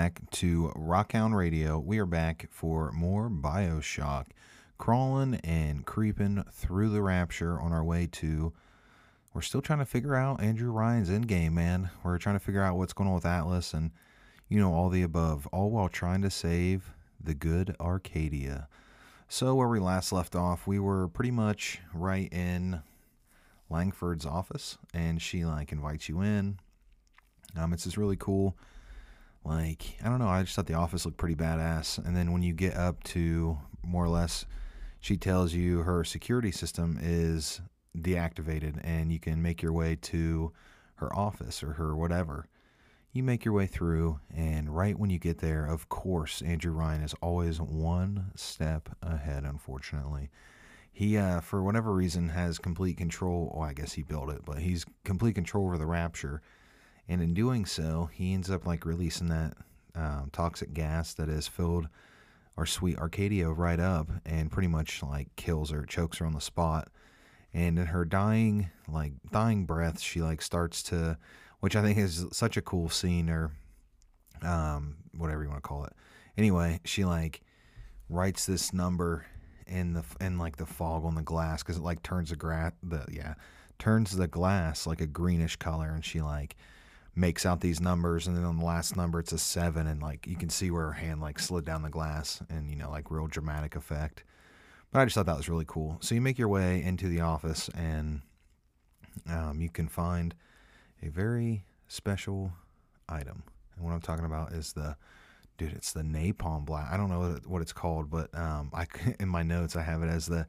back to Rockhound Radio. We are back for more Bioshock, crawling and creeping through the Rapture on our way to. We're still trying to figure out Andrew Ryan's endgame, man. We're trying to figure out what's going on with Atlas and, you know, all the above, all while trying to save the good Arcadia. So, where we last left off, we were pretty much right in Langford's office, and she, like, invites you in. Um, it's this really cool like I don't know, I just thought the office looked pretty badass. And then when you get up to more or less, she tells you her security system is deactivated and you can make your way to her office or her whatever. You make your way through, and right when you get there, of course, Andrew Ryan is always one step ahead, unfortunately. He, uh, for whatever reason, has complete control. Well, I guess he built it, but he's complete control over the Rapture and in doing so, he ends up like releasing that um, toxic gas that has filled our sweet Arcadia right up and pretty much like kills her, chokes her on the spot. And in her dying, like dying breath, she like starts to, which I think is such a cool scene or um, whatever you want to call it. Anyway, she like writes this number in the in like the fog on the glass because it like turns the grass the yeah turns the glass like a greenish color and she like makes out these numbers and then on the last number it's a seven and like you can see where her hand like slid down the glass and you know like real dramatic effect. But i just thought that was really cool. So you make your way into the office and um, you can find a very special item. And what i'm talking about is the dude it's the napalm blast i don't know what it's called but um, i in my notes i have it as the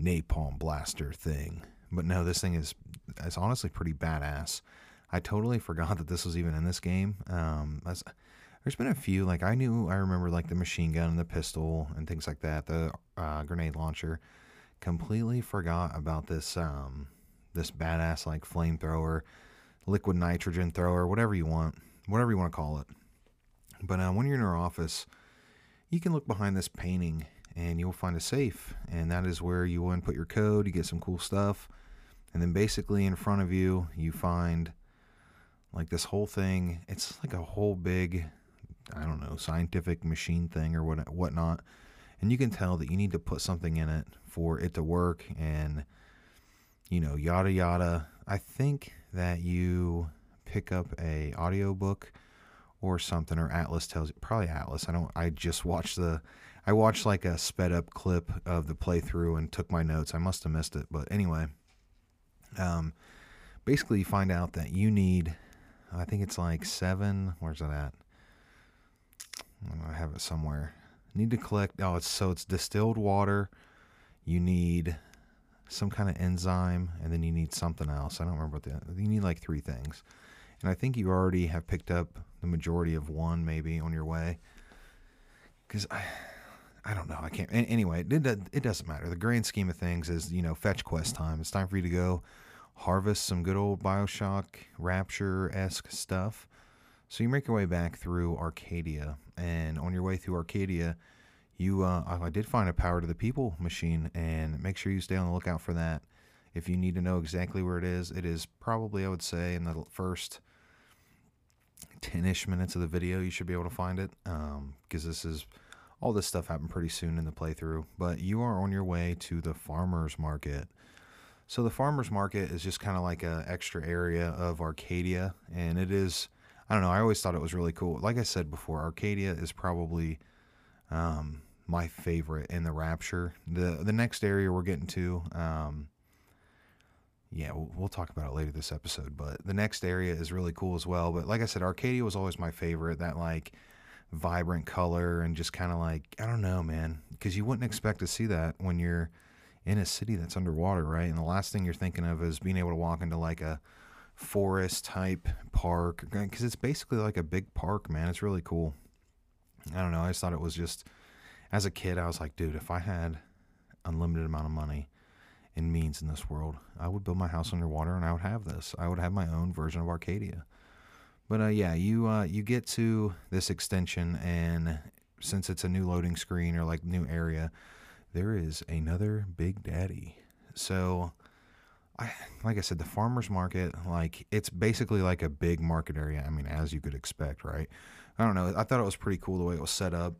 napalm blaster thing. But no this thing is it's honestly pretty badass I totally forgot that this was even in this game. Um, there's been a few like I knew I remember like the machine gun and the pistol and things like that, the uh, grenade launcher. Completely forgot about this um, this badass like flamethrower, liquid nitrogen thrower, whatever you want, whatever you want to call it. But uh, when you're in our office, you can look behind this painting and you'll find a safe, and that is where you will input your code. You get some cool stuff, and then basically in front of you, you find like this whole thing, it's like a whole big, I don't know, scientific machine thing or what whatnot. And you can tell that you need to put something in it for it to work and you know, yada yada. I think that you pick up a audiobook or something or Atlas tells you probably Atlas. I don't I just watched the I watched like a sped up clip of the playthrough and took my notes. I must have missed it, but anyway. Um basically you find out that you need I think it's like seven. Where's it at? I have it somewhere. Need to collect. Oh, it's so it's distilled water. You need some kind of enzyme, and then you need something else. I don't remember what the. You need like three things, and I think you already have picked up the majority of one, maybe on your way. Because I, I don't know. I can't. Anyway, it it doesn't matter. The grand scheme of things is you know fetch quest time. It's time for you to go harvest some good old Bioshock Rapture esque stuff. So you make your way back through Arcadia, and on your way through Arcadia, you uh, I did find a power to the people machine, and make sure you stay on the lookout for that. If you need to know exactly where it is, it is probably I would say in the first 10-ish minutes of the video you should be able to find it because um, this is all this stuff happened pretty soon in the playthrough but you are on your way to the farmers market so the farmers market is just kind of like a extra area of Arcadia, and it is. I don't know. I always thought it was really cool. Like I said before, Arcadia is probably um, my favorite in the Rapture. the The next area we're getting to, um, yeah, we'll, we'll, talk about it later this episode. But the next area is really cool as well. But like I said, Arcadia was always my favorite. That like vibrant color and just kind of like I don't know, man, because you wouldn't expect to see that when you're in a city that's underwater, right? And the last thing you're thinking of is being able to walk into like a forest type park because it's basically like a big park, man. It's really cool. I don't know. I just thought it was just as a kid, I was like, dude, if I had unlimited amount of money and means in this world, I would build my house underwater and I would have this. I would have my own version of Arcadia. But uh, yeah, you uh, you get to this extension, and since it's a new loading screen or like new area, there is another Big Daddy. So, I like I said, the farmers market, like it's basically like a big market area. I mean, as you could expect, right? I don't know. I thought it was pretty cool the way it was set up.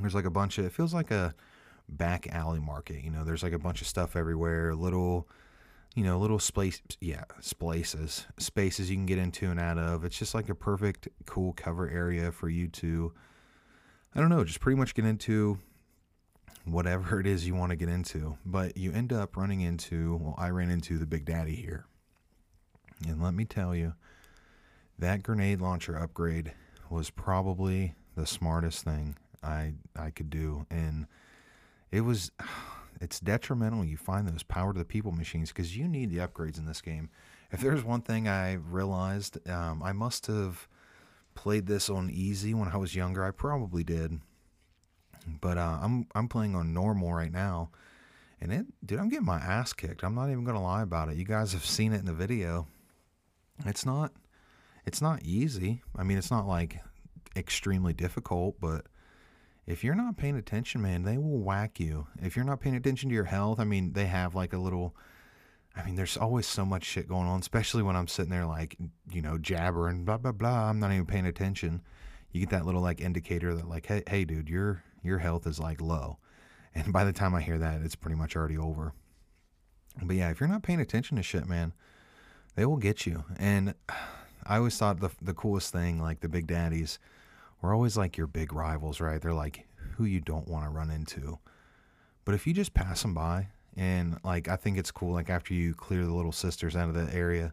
There's like a bunch of. It feels like a back alley market. You know, there's like a bunch of stuff everywhere. Little, you know, little space. Yeah, spaces, spaces you can get into and out of. It's just like a perfect, cool cover area for you to. I don't know, just pretty much get into whatever it is you want to get into. But you end up running into. Well, I ran into the Big Daddy here, and let me tell you, that grenade launcher upgrade was probably the smartest thing I I could do, and it was it's detrimental. You find those power to the people machines because you need the upgrades in this game. If there's one thing I realized, um, I must have played this on easy when I was younger. I probably did, but uh, I'm I'm playing on normal right now, and it dude, I'm getting my ass kicked. I'm not even gonna lie about it. You guys have seen it in the video. It's not it's not easy. I mean, it's not like extremely difficult, but if you're not paying attention, man, they will whack you. If you're not paying attention to your health, I mean, they have like a little. I mean, there's always so much shit going on, especially when I'm sitting there like, you know, jabbering, blah blah blah. I'm not even paying attention. You get that little like indicator that like, hey, hey, dude, your your health is like low, and by the time I hear that, it's pretty much already over. But yeah, if you're not paying attention to shit, man, they will get you. And I always thought the the coolest thing, like the big daddies, were always like your big rivals, right? They're like who you don't want to run into. But if you just pass them by, and like I think it's cool, like after you clear the little sisters out of the area,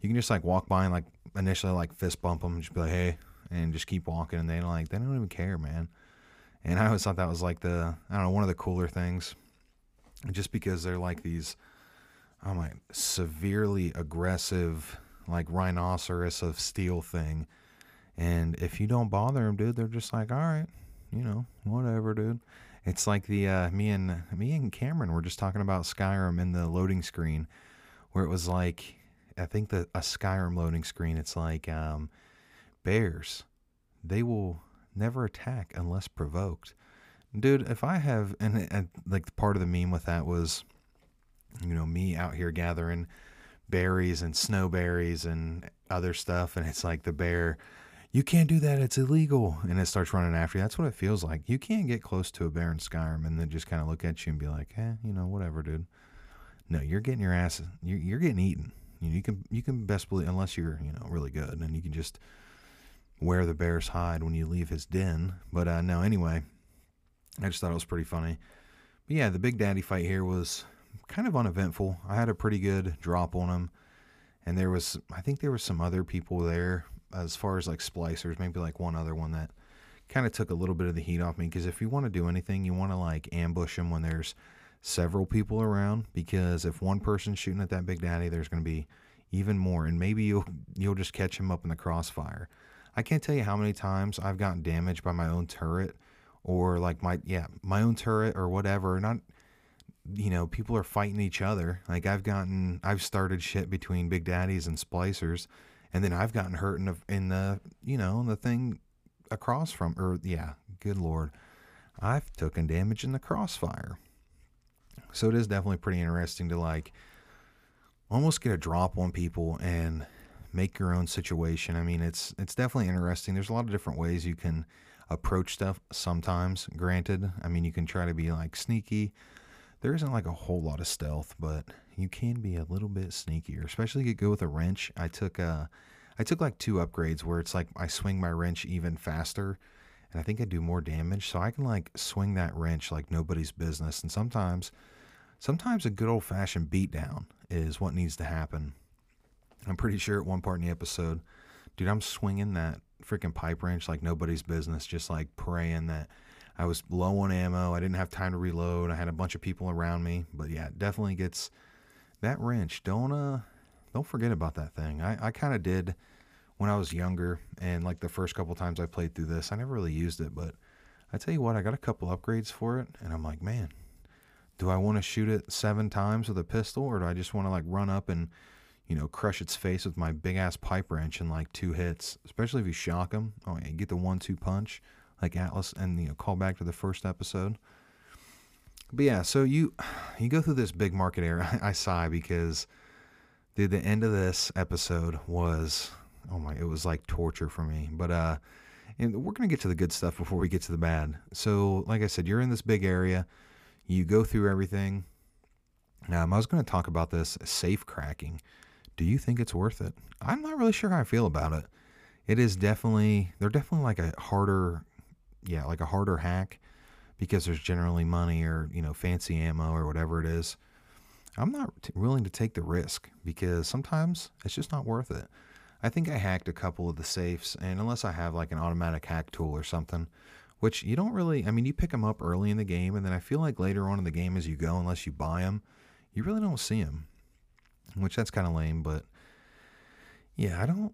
you can just like walk by and like initially like fist bump them, just be like hey, and just keep walking, and they don't like they don't even care, man. And I always thought that was like the I don't know one of the cooler things, just because they're like these, I'm like severely aggressive like rhinoceros of steel thing. And if you don't bother them, dude, they're just like, all right, you know, whatever, dude. It's like the uh, me and me and Cameron were just talking about Skyrim in the loading screen, where it was like, I think the a Skyrim loading screen. It's like um, bears, they will never attack unless provoked. Dude, if I have and, and like part of the meme with that was, you know, me out here gathering berries and snowberries and other stuff. And it's like the bear, you can't do that. It's illegal. And it starts running after you. That's what it feels like. You can't get close to a bear in Skyrim and then just kind of look at you and be like, eh, you know, whatever, dude. No, you're getting your ass, you're, you're getting eaten. You, know, you can, you can best believe, unless you're, you know, really good and you can just wear the bear's hide when you leave his den. But uh, no, anyway, I just thought it was pretty funny. But yeah, the Big Daddy fight here was kind of uneventful. I had a pretty good drop on him, and there was I think there was some other people there as far as like splicers, maybe like one other one that kind of took a little bit of the heat off me because if you want to do anything, you want to like ambush them when there's several people around because if one person's shooting at that big daddy, there's going to be even more, and maybe you'll you'll just catch him up in the crossfire. I can't tell you how many times I've gotten damaged by my own turret or like my yeah my own turret or whatever. Not you know, people are fighting each other. Like I've gotten, I've started shit between Big Daddies and Splicers, and then I've gotten hurt in the, in the you know, in the thing across from, or yeah, good lord, I've taken damage in the crossfire. So it is definitely pretty interesting to like almost get a drop on people and make your own situation. I mean, it's it's definitely interesting. There's a lot of different ways you can approach stuff sometimes. Granted, I mean, you can try to be like sneaky there isn't like a whole lot of stealth, but you can be a little bit sneakier, especially if you go with a wrench. I took a I took like two upgrades where it's like I swing my wrench even faster and I think I do more damage. So I can like swing that wrench like nobody's business. And sometimes sometimes a good old fashioned beatdown is what needs to happen. I'm pretty sure at one part in the episode, dude, I'm swinging that freaking pipe wrench like nobody's business, just like praying that I was low on ammo. I didn't have time to reload. I had a bunch of people around me. But yeah, definitely gets that wrench. Don't uh don't forget about that thing. I, I kind of did when I was younger and like the first couple times I played through this, I never really used it, but I tell you what, I got a couple upgrades for it and I'm like, man, do I want to shoot it seven times with a pistol or do I just want to like run up and you know, crush its face with my big ass pipe wrench in like two hits, especially if you shock them. Oh, yeah, you get the one two punch like Atlas, and you know, call back to the first episode. But yeah, so you you go through this big market area. I, sigh because dude, the end of this episode was oh my, it was like torture for me. But uh, and we're going to get to the good stuff before we get to the bad. So, like I said, you're in this big area, you go through everything. Um, I was going to talk about this safe cracking. Do you think it's worth it? I'm not really sure how I feel about it. It is definitely, they're definitely like a harder, yeah, like a harder hack because there's generally money or, you know, fancy ammo or whatever it is. I'm not t- willing to take the risk because sometimes it's just not worth it. I think I hacked a couple of the safes, and unless I have like an automatic hack tool or something, which you don't really, I mean, you pick them up early in the game, and then I feel like later on in the game as you go, unless you buy them, you really don't see them, which that's kind of lame, but yeah, I don't,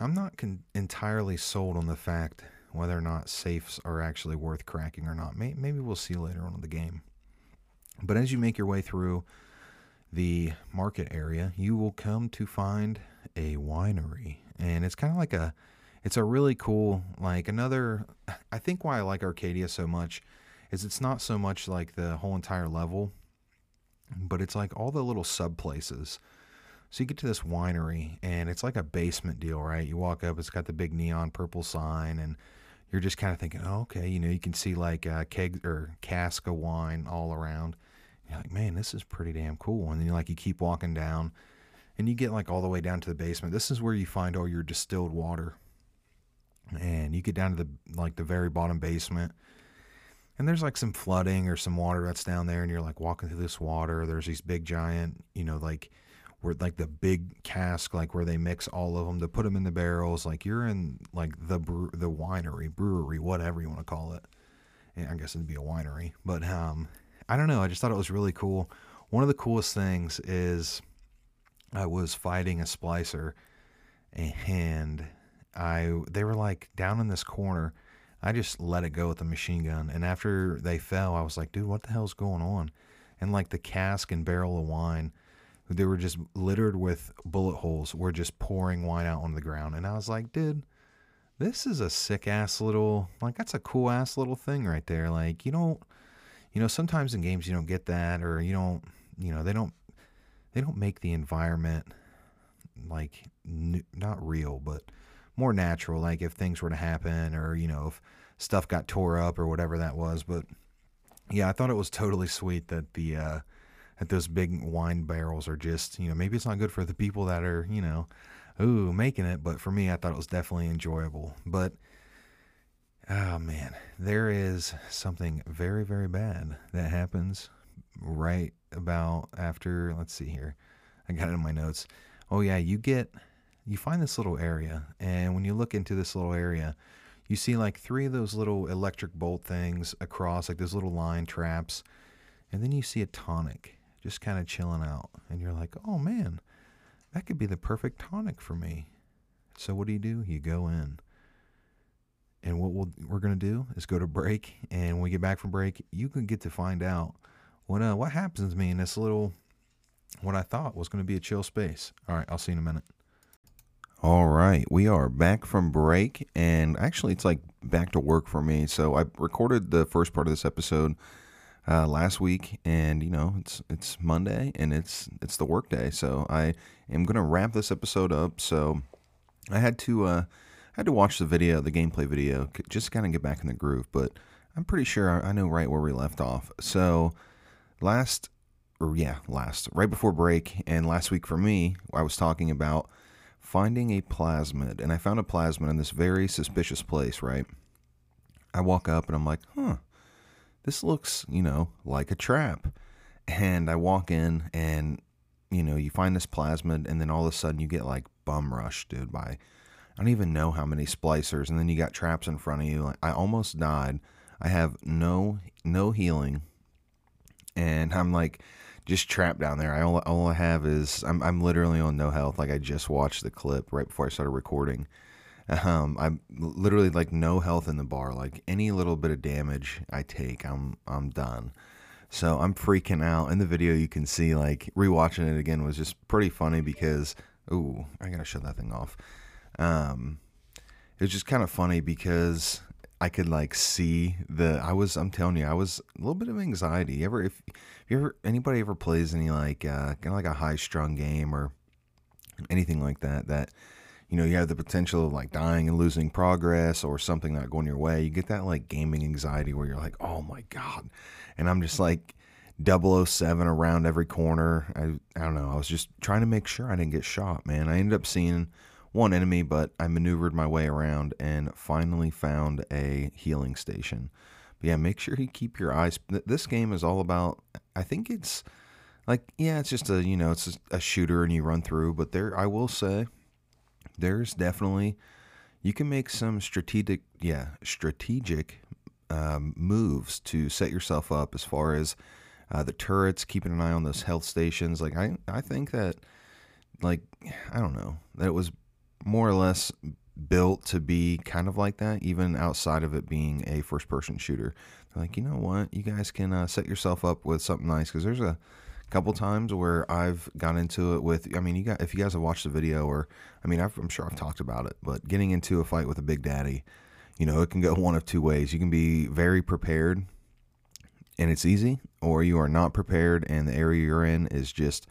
I'm not con- entirely sold on the fact whether or not safes are actually worth cracking or not. Maybe we'll see later on in the game. But as you make your way through the market area, you will come to find a winery. And it's kind of like a it's a really cool like another I think why I like Arcadia so much is it's not so much like the whole entire level, but it's like all the little sub places. So you get to this winery and it's like a basement deal, right? You walk up, it's got the big neon purple sign and you're just kind of thinking, oh, okay, you know, you can see like a keg or cask of wine all around. You're like, man, this is pretty damn cool. And then you like you keep walking down, and you get like all the way down to the basement. This is where you find all your distilled water. And you get down to the like the very bottom basement, and there's like some flooding or some water that's down there, and you're like walking through this water. There's these big giant, you know, like where like the big cask, like where they mix all of them to put them in the barrels. Like you're in like the the winery, brewery, whatever you want to call it. And I guess it'd be a winery, but um, I don't know. I just thought it was really cool. One of the coolest things is I was fighting a splicer and I they were like down in this corner. I just let it go with the machine gun. And after they fell, I was like, dude, what the hell's going on? And like the cask and barrel of wine, they were just littered with bullet holes, were just pouring wine out on the ground. And I was like, dude, this is a sick ass little, like, that's a cool ass little thing right there. Like, you don't, you know, sometimes in games you don't get that, or you don't, you know, they don't, they don't make the environment like n- not real, but more natural. Like if things were to happen, or you know, if stuff got tore up or whatever that was. But yeah, I thought it was totally sweet that the uh, that those big wine barrels are just, you know, maybe it's not good for the people that are, you know, ooh, making it, but for me, I thought it was definitely enjoyable. But Oh man, there is something very, very bad that happens right about after. Let's see here. I got it in my notes. Oh yeah, you get you find this little area, and when you look into this little area, you see like three of those little electric bolt things across, like those little line traps, and then you see a tonic just kind of chilling out, and you're like, oh man, that could be the perfect tonic for me. So what do you do? You go in and what we'll, we're going to do is go to break. And when we get back from break, you can get to find out what, uh, what happens to me in this little, what I thought was going to be a chill space. All right, I'll see you in a minute. All right, we are back from break, and actually, it's like back to work for me. So I recorded the first part of this episode uh, last week, and you know it's it's Monday, and it's it's the work day. So I am gonna wrap this episode up. So I had to uh, I had to watch the video, the gameplay video, just kind of get back in the groove. But I'm pretty sure I know right where we left off. So last, or yeah, last, right before break, and last week for me, I was talking about finding a plasmid, and I found a plasmid in this very suspicious place. Right, I walk up and I'm like, huh, this looks, you know, like a trap. And I walk in and you know, you find this plasmid, and then all of a sudden you get like bum rushed, dude, by I don't even know how many splicers, and then you got traps in front of you. I almost died. I have no no healing, and I'm like just trapped down there. I all, all I have is I'm I'm literally on no health. Like I just watched the clip right before I started recording. Um, I'm literally like no health in the bar. Like any little bit of damage I take, I'm I'm done. So I'm freaking out. In the video, you can see like rewatching it again was just pretty funny because ooh, I gotta shut that thing off. Um, it was just kind of funny because I could like see the I was I'm telling you I was a little bit of anxiety. Ever if, if you ever anybody ever plays any like uh, kind of like a high strung game or anything like that that you know, you have the potential of like dying and losing progress or something not going your way. You get that like gaming anxiety where you're like, oh my God. And I'm just like 007 around every corner. I, I don't know. I was just trying to make sure I didn't get shot, man. I ended up seeing one enemy, but I maneuvered my way around and finally found a healing station. But yeah, make sure you keep your eyes. This game is all about, I think it's like, yeah, it's just a, you know, it's a shooter and you run through, but there, I will say, there's definitely you can make some strategic yeah strategic um, moves to set yourself up as far as uh, the turrets keeping an eye on those health stations like i i think that like i don't know that it was more or less built to be kind of like that even outside of it being a first person shooter They're like you know what you guys can uh, set yourself up with something nice because there's a couple times where I've gone into it with. I mean, you got if you guys have watched the video, or I mean, i am sure I've talked about it, but getting into a fight with a big daddy, you know, it can go one of two ways. You can be very prepared, and it's easy, or you are not prepared, and the area you're in is just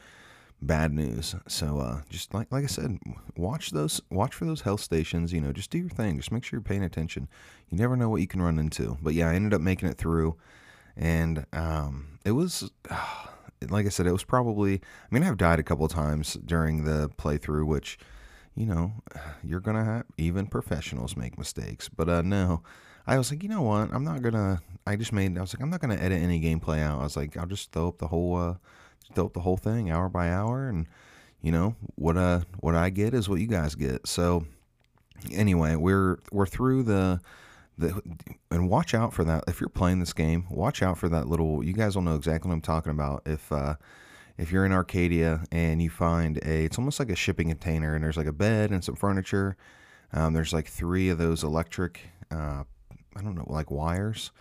bad news. So uh, just like like I said, watch those watch for those health stations. You know, just do your thing. Just make sure you're paying attention. You never know what you can run into. But yeah, I ended up making it through, and um, it was. Uh, like I said, it was probably. I mean, I've died a couple times during the playthrough, which, you know, you're gonna have even professionals make mistakes. But uh, no, I was like, you know what? I'm not gonna. I just made. I was like, I'm not gonna edit any gameplay out. I was like, I'll just throw up the whole, uh, up the whole thing hour by hour, and you know what? Uh, what I get is what you guys get. So anyway, we're we're through the the, and watch out for that if you're playing this game. Watch out for that little. You guys will know exactly what I'm talking about. If uh, if you're in Arcadia and you find a, it's almost like a shipping container, and there's like a bed and some furniture. Um, there's like three of those electric, uh, I don't know, like wires.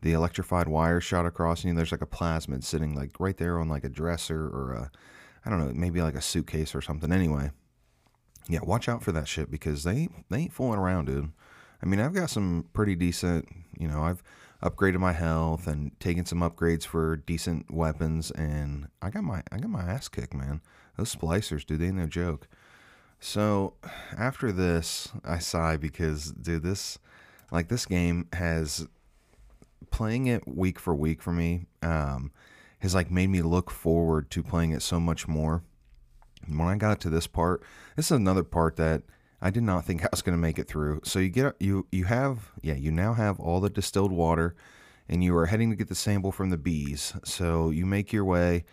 The electrified wires shot across, and there's like a plasmid sitting like right there on like a dresser or a, I don't know, maybe like a suitcase or something. Anyway, yeah, watch out for that shit because they they ain't fooling around, dude. I mean, I've got some pretty decent, you know, I've upgraded my health and taken some upgrades for decent weapons and I got my I got my ass kicked, man. Those splicers, dude, they ain't no joke. So, after this, I sigh because dude, this like this game has playing it week for week for me um has like made me look forward to playing it so much more. When I got to this part, this is another part that I did not think I was going to make it through. So you get you you have yeah you now have all the distilled water, and you are heading to get the sample from the bees. So you make your way,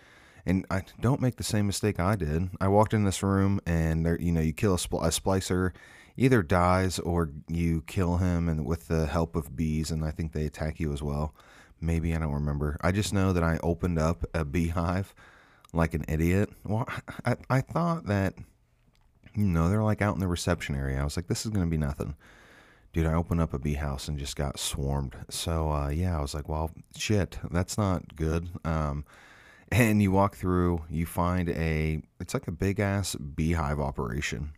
and I don't make the same mistake I did. I walked in this room and there you know you kill a, spl- a splicer, either dies or you kill him and with the help of bees, and I think they attack you as well. Maybe I don't remember. I just know that I opened up a beehive like an idiot. Well, I, I thought that you know, they're like out in the reception area. I was like, this is going to be nothing. Dude, I opened up a bee house and just got swarmed. So, uh, yeah, I was like, well, shit, that's not good. Um, and you walk through, you find a, it's like a big ass beehive operation.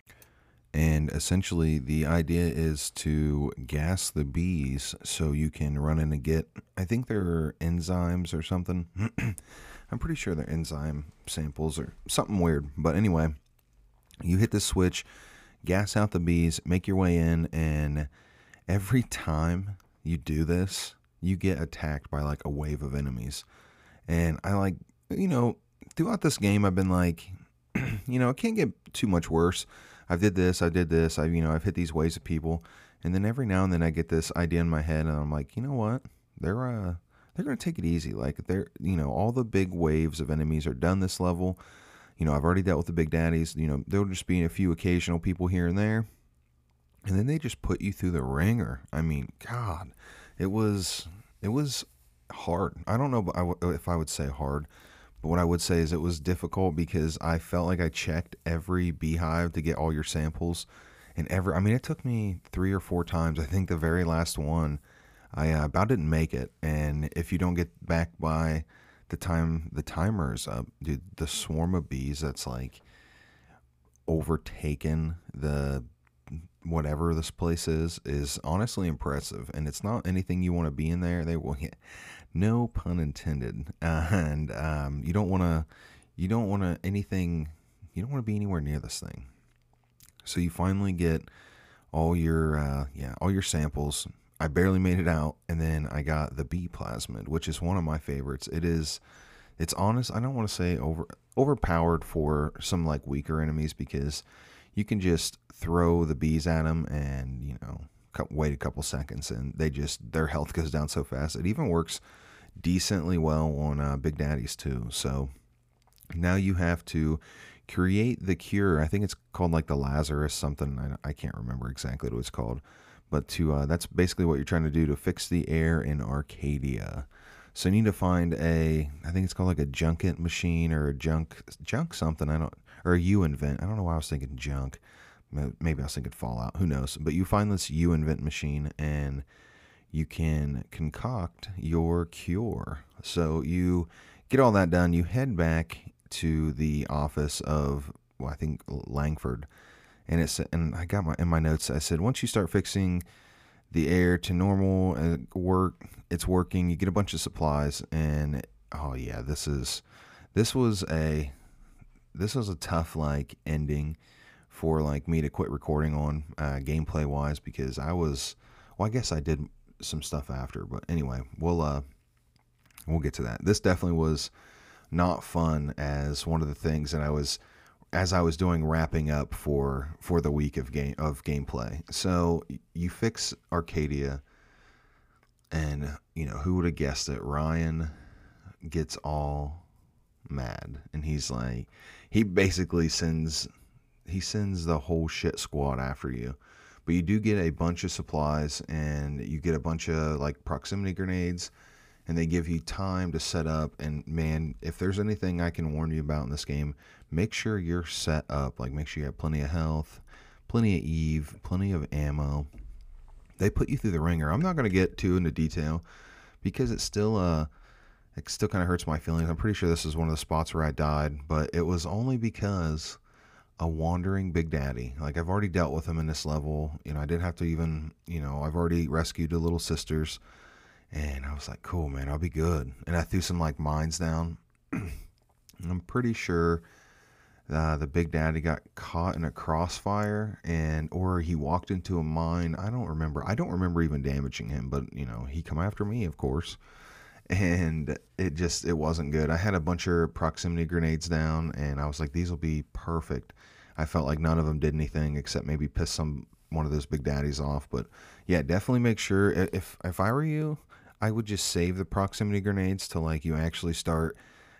And essentially, the idea is to gas the bees so you can run in and get, I think they're enzymes or something. I'm pretty sure they're enzyme samples or something weird. But anyway, you hit the switch, gas out the bees, make your way in, and every time you do this, you get attacked by like a wave of enemies. And I like, you know, throughout this game, I've been like, you know, it can't get too much worse. I did this, I did this, I, you know, I've hit these waves of people. And then every now and then I get this idea in my head, and I'm like, you know what? They're, uh, they're gonna take it easy. Like they're, you know, all the big waves of enemies are done this level. You know, I've already dealt with the big daddies. You know, there'll just be a few occasional people here and there. And then they just put you through the ringer. I mean, God, it was it was hard. I don't know if I would say hard, but what I would say is it was difficult because I felt like I checked every beehive to get all your samples, and every. I mean, it took me three or four times. I think the very last one, I uh, about didn't make it. And if you don't get back by the time the timer is up, dude, the swarm of bees that's like overtaken the whatever this place is is honestly impressive and it's not anything you want to be in there they will hit no pun intended uh, and um, you don't want to you don't want to anything you don't want to be anywhere near this thing So you finally get all your uh, yeah all your samples. I barely made it out, and then I got the b plasmid, which is one of my favorites. It is, it's honest. I don't want to say over overpowered for some like weaker enemies because you can just throw the bees at them and you know wait a couple seconds and they just their health goes down so fast. It even works decently well on uh, Big Daddies too. So now you have to create the cure. I think it's called like the Lazarus something. I, I can't remember exactly what it's called, but to uh, that's basically what you're trying to do to fix the air in Arcadia. So you need to find a, I think it's called like a junket machine or a junk junk something. I don't or U-Invent. I don't know why I was thinking junk. Maybe I was thinking Fallout. Who knows? But you find this U-Invent machine and you can concoct your cure. So you get all that done. You head back to the office of, well, I think Langford, and it's and I got my in my notes. I said once you start fixing the air to normal uh, work, it's working. You get a bunch of supplies, and oh yeah, this is this was a this was a tough like ending for like me to quit recording on uh, gameplay wise because I was well, I guess I did some stuff after, but anyway, we'll uh we'll get to that. This definitely was not fun as one of the things that I was as I was doing wrapping up for for the week of game of gameplay. So you fix Arcadia and you know who would have guessed it Ryan gets all mad and he's like he basically sends he sends the whole shit squad after you. But you do get a bunch of supplies and you get a bunch of like proximity grenades and they give you time to set up. And man, if there's anything I can warn you about in this game, make sure you're set up. Like, make sure you have plenty of health, plenty of Eve, plenty of ammo. They put you through the ringer. I'm not going to get too into detail because it's still uh it still kind of hurts my feelings. I'm pretty sure this is one of the spots where I died, but it was only because a wandering Big Daddy. Like I've already dealt with him in this level. You know, I did have to even, you know, I've already rescued the little sisters. And I was like, cool, man, I'll be good. And I threw some like mines down. I'm pretty sure uh, the Big Daddy got caught in a crossfire and or he walked into a mine. I don't remember. I don't remember even damaging him, but you know, he come after me, of course. And it just it wasn't good. I had a bunch of proximity grenades down and I was like these will be perfect. I felt like none of them did anything except maybe piss some one of those big daddies off, but yeah, definitely make sure if if I were you, I would just save the proximity grenades till like you actually start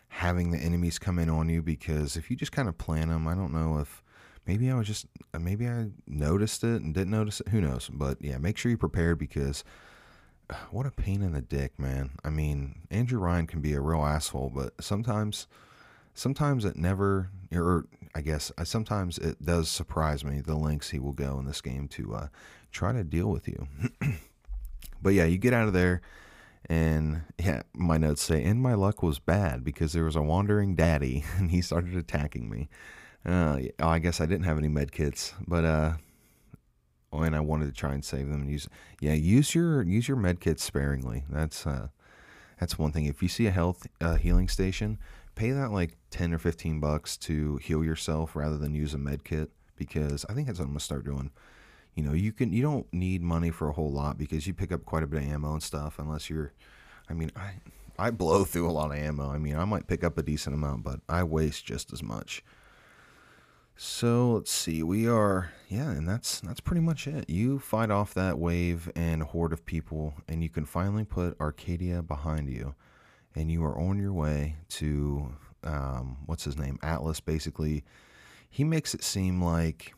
having the enemies come in on you because if you just kind of plan them, I don't know if maybe I was just maybe I noticed it and didn't notice it. Who knows? But yeah, make sure you're prepared because what a pain in the dick, man. I mean, Andrew Ryan can be a real asshole, but sometimes sometimes it never or I guess sometimes it does surprise me the lengths he will go in this game to uh, try to deal with you. but yeah, you get out of there and yeah, my notes say, and my luck was bad because there was a wandering daddy and he started attacking me. Uh, I guess I didn't have any med kits, but uh, and I wanted to try and save them and use. Yeah, use your use your med kits sparingly. That's uh, that's one thing. If you see a health uh, healing station, pay that like ten or fifteen bucks to heal yourself rather than use a med kit because I think that's what I'm gonna start doing you know you can you don't need money for a whole lot because you pick up quite a bit of ammo and stuff unless you're i mean i i blow through a lot of ammo i mean i might pick up a decent amount but i waste just as much so let's see we are yeah and that's that's pretty much it you fight off that wave and horde of people and you can finally put arcadia behind you and you are on your way to um, what's his name atlas basically he makes it seem like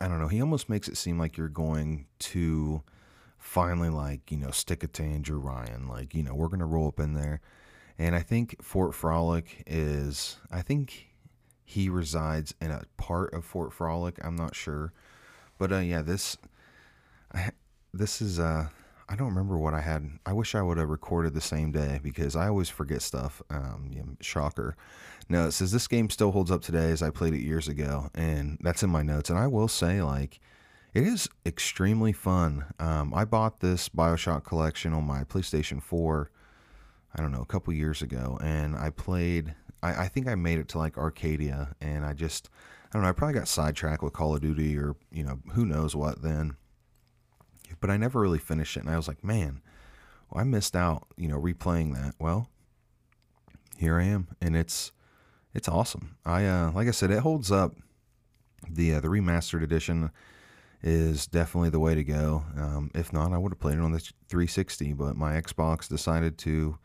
I don't know. He almost makes it seem like you're going to finally like you know stick it to Andrew Ryan. Like you know we're gonna roll up in there, and I think Fort Frolic is. I think he resides in a part of Fort Frolic. I'm not sure, but uh, yeah, this this is uh I don't remember what I had. I wish I would have recorded the same day because I always forget stuff. Um, yeah, shocker. No, it says this game still holds up today as I played it years ago, and that's in my notes. And I will say, like, it is extremely fun. Um, I bought this Bioshock collection on my PlayStation 4, I don't know, a couple years ago, and I played. I, I think I made it to like Arcadia, and I just I don't know. I probably got sidetracked with Call of Duty or you know who knows what then. But I never really finished it, and I was like, man, well, I missed out. You know, replaying that. Well, here I am, and it's it's awesome. I uh, like I said, it holds up. The uh, the remastered edition is definitely the way to go. Um, if not, I would have played it on the 360, but my Xbox decided to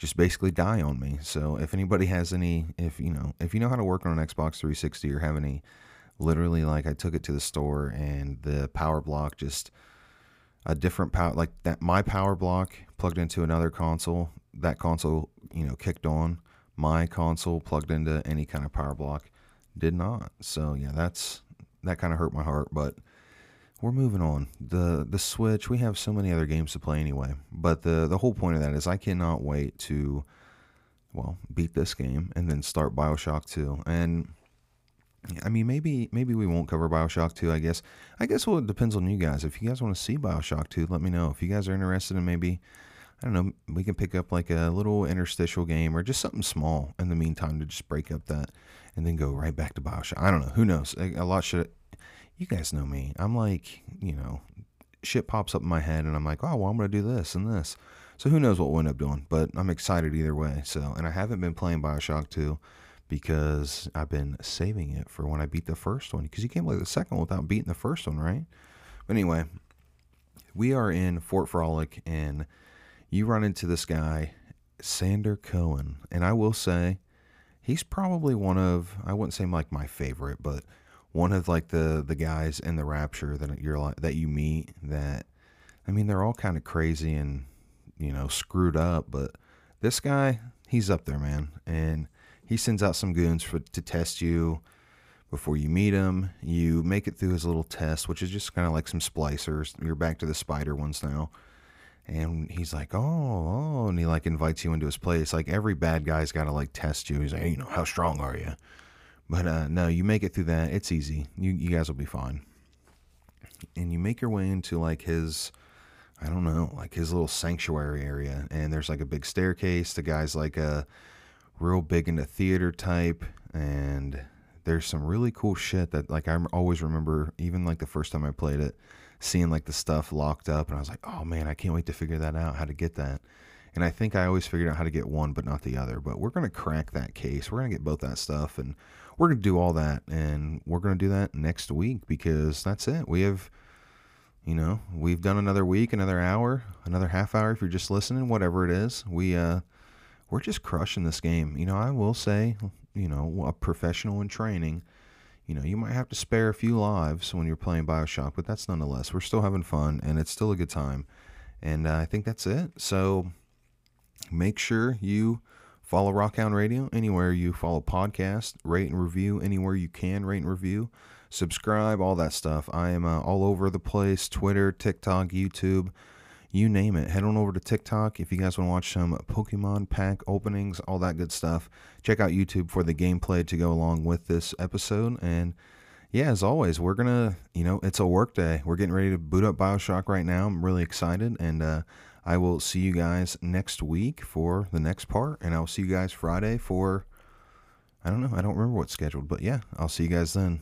just basically die on me. So if anybody has any, if you know, if you know how to work on an Xbox 360 or have any, literally like I took it to the store and the power block just a different power like that my power block plugged into another console that console you know kicked on my console plugged into any kind of power block did not so yeah that's that kind of hurt my heart but we're moving on. The the Switch, we have so many other games to play anyway. But the the whole point of that is I cannot wait to well, beat this game and then start BioShock 2. And I mean maybe maybe we won't cover BioShock 2, I guess. I guess well it depends on you guys. If you guys want to see BioShock 2, let me know. If you guys are interested in maybe I don't know, we can pick up like a little interstitial game or just something small in the meantime to just break up that and then go right back to BioShock. I don't know. Who knows? A, a lot should you guys know me. I'm like, you know, shit pops up in my head and I'm like, oh, well, I'm going to do this and this. So who knows what we'll end up doing, but I'm excited either way. So, and I haven't been playing Bioshock 2 because I've been saving it for when I beat the first one because you can't play the second one without beating the first one, right? But anyway, we are in Fort Frolic and you run into this guy, Sander Cohen. And I will say, he's probably one of, I wouldn't say like my favorite, but one of like the the guys in the Rapture that you're like that you meet that I mean they're all kind of crazy and you know screwed up, but this guy he's up there, man, and he sends out some goons for to test you before you meet him. You make it through his little test, which is just kind of like some splicers. You're back to the spider ones now. And he's like, oh, oh, and he like invites you into his place. Like every bad guy's got to like test you. He's like, hey, you know, how strong are you? But uh, no, you make it through that. It's easy. You you guys will be fine. And you make your way into like his, I don't know, like his little sanctuary area. And there's like a big staircase. The guy's like a real big into theater type. And there's some really cool shit that like I always remember, even like the first time I played it, seeing like the stuff locked up. And I was like, oh man, I can't wait to figure that out, how to get that. And I think I always figured out how to get one, but not the other. But we're going to crack that case. We're going to get both that stuff. And we're going to do all that. And we're going to do that next week because that's it. We have, you know, we've done another week, another hour, another half hour if you're just listening, whatever it is. We, uh, we're just crushing this game. You know, I will say, you know, a professional in training, you know, you might have to spare a few lives when you're playing Bioshock, but that's nonetheless, we're still having fun and it's still a good time. And uh, I think that's it. So, make sure you follow Rockhound Radio anywhere you follow podcast, rate and review anywhere you can rate and review, subscribe, all that stuff. I am uh, all over the place Twitter, TikTok, YouTube, you name it. Head on over to TikTok if you guys want to watch some Pokemon pack openings, all that good stuff. Check out YouTube for the gameplay to go along with this episode. And yeah, as always, we're gonna, you know, it's a work day. We're getting ready to boot up Bioshock right now. I'm really excited, and uh, I will see you guys next week for the next part, and I'll see you guys Friday for I don't know, I don't remember what's scheduled, but yeah, I'll see you guys then.